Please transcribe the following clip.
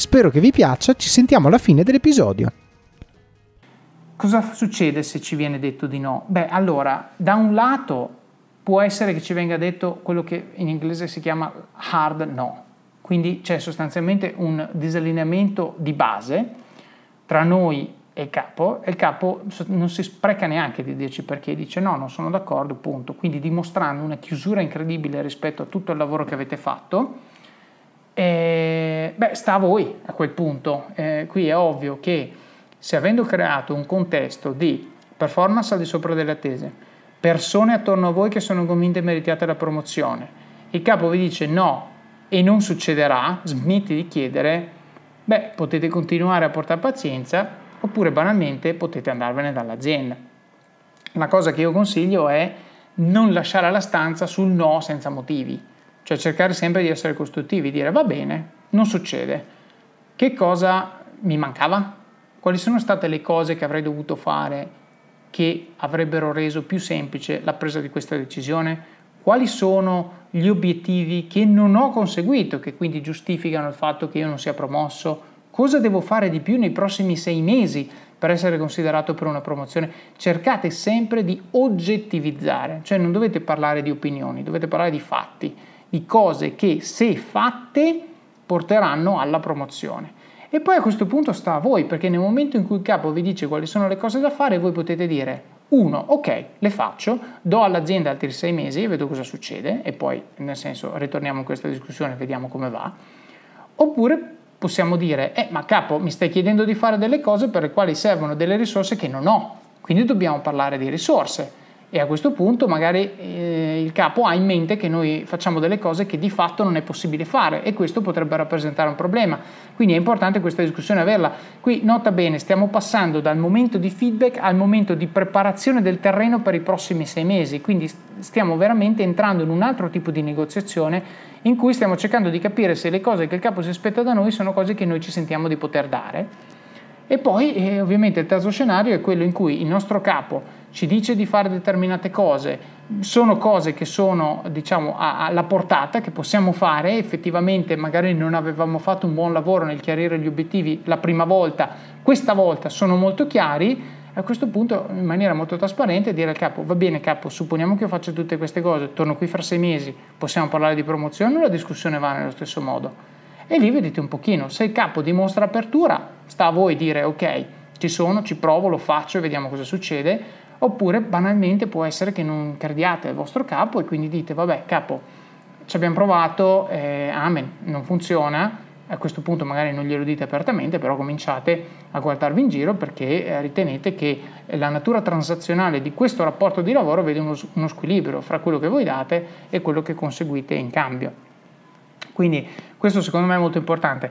Spero che vi piaccia, ci sentiamo alla fine dell'episodio. Cosa succede se ci viene detto di no? Beh, allora, da un lato può essere che ci venga detto quello che in inglese si chiama hard no, quindi c'è sostanzialmente un disallineamento di base tra noi e il capo e il capo non si spreca neanche di dirci perché, dice no, non sono d'accordo, punto. Quindi dimostrando una chiusura incredibile rispetto a tutto il lavoro che avete fatto, eh, beh, sta a voi a quel punto. Eh, qui è ovvio che se avendo creato un contesto di performance al di sopra delle attese, persone attorno a voi che sono convinte e meritate la promozione. Il capo vi dice no e non succederà, smetti di chiedere, beh, potete continuare a portare pazienza oppure banalmente potete andarvene dall'azienda. La cosa che io consiglio è non lasciare la stanza sul no senza motivi, cioè cercare sempre di essere costruttivi, dire va bene, non succede. Che cosa mi mancava? Quali sono state le cose che avrei dovuto fare che avrebbero reso più semplice la presa di questa decisione? Quali sono gli obiettivi che non ho conseguito, che quindi giustificano il fatto che io non sia promosso? Cosa devo fare di più nei prossimi sei mesi per essere considerato per una promozione? Cercate sempre di oggettivizzare, cioè non dovete parlare di opinioni, dovete parlare di fatti, di cose che se fatte porteranno alla promozione. E poi a questo punto sta a voi, perché nel momento in cui il capo vi dice quali sono le cose da fare, voi potete dire, uno, ok, le faccio, do all'azienda altri sei mesi e vedo cosa succede, e poi, nel senso, ritorniamo in questa discussione e vediamo come va. Oppure possiamo dire, eh, ma capo, mi stai chiedendo di fare delle cose per le quali servono delle risorse che non ho, quindi dobbiamo parlare di risorse e a questo punto magari eh, il capo ha in mente che noi facciamo delle cose che di fatto non è possibile fare e questo potrebbe rappresentare un problema. Quindi è importante questa discussione averla. Qui nota bene, stiamo passando dal momento di feedback al momento di preparazione del terreno per i prossimi sei mesi, quindi stiamo veramente entrando in un altro tipo di negoziazione in cui stiamo cercando di capire se le cose che il capo si aspetta da noi sono cose che noi ci sentiamo di poter dare. E poi eh, ovviamente il terzo scenario è quello in cui il nostro capo ci dice di fare determinate cose, sono cose che sono diciamo alla portata, che possiamo fare, effettivamente magari non avevamo fatto un buon lavoro nel chiarire gli obiettivi la prima volta, questa volta sono molto chiari, a questo punto in maniera molto trasparente dire al capo va bene capo supponiamo che io faccia tutte queste cose. Torno qui fra sei mesi. Possiamo parlare di promozione o la discussione va nello stesso modo? E lì vedete un pochino. Se il capo dimostra apertura sta a voi dire ok ci sono ci provo lo faccio e vediamo cosa succede oppure banalmente può essere che non crediate al vostro capo e quindi dite vabbè capo ci abbiamo provato, eh, amen, non funziona, a questo punto magari non glielo dite apertamente, però cominciate a guardarvi in giro perché eh, ritenete che la natura transazionale di questo rapporto di lavoro vede uno, uno squilibrio fra quello che voi date e quello che conseguite in cambio. Quindi questo secondo me è molto importante.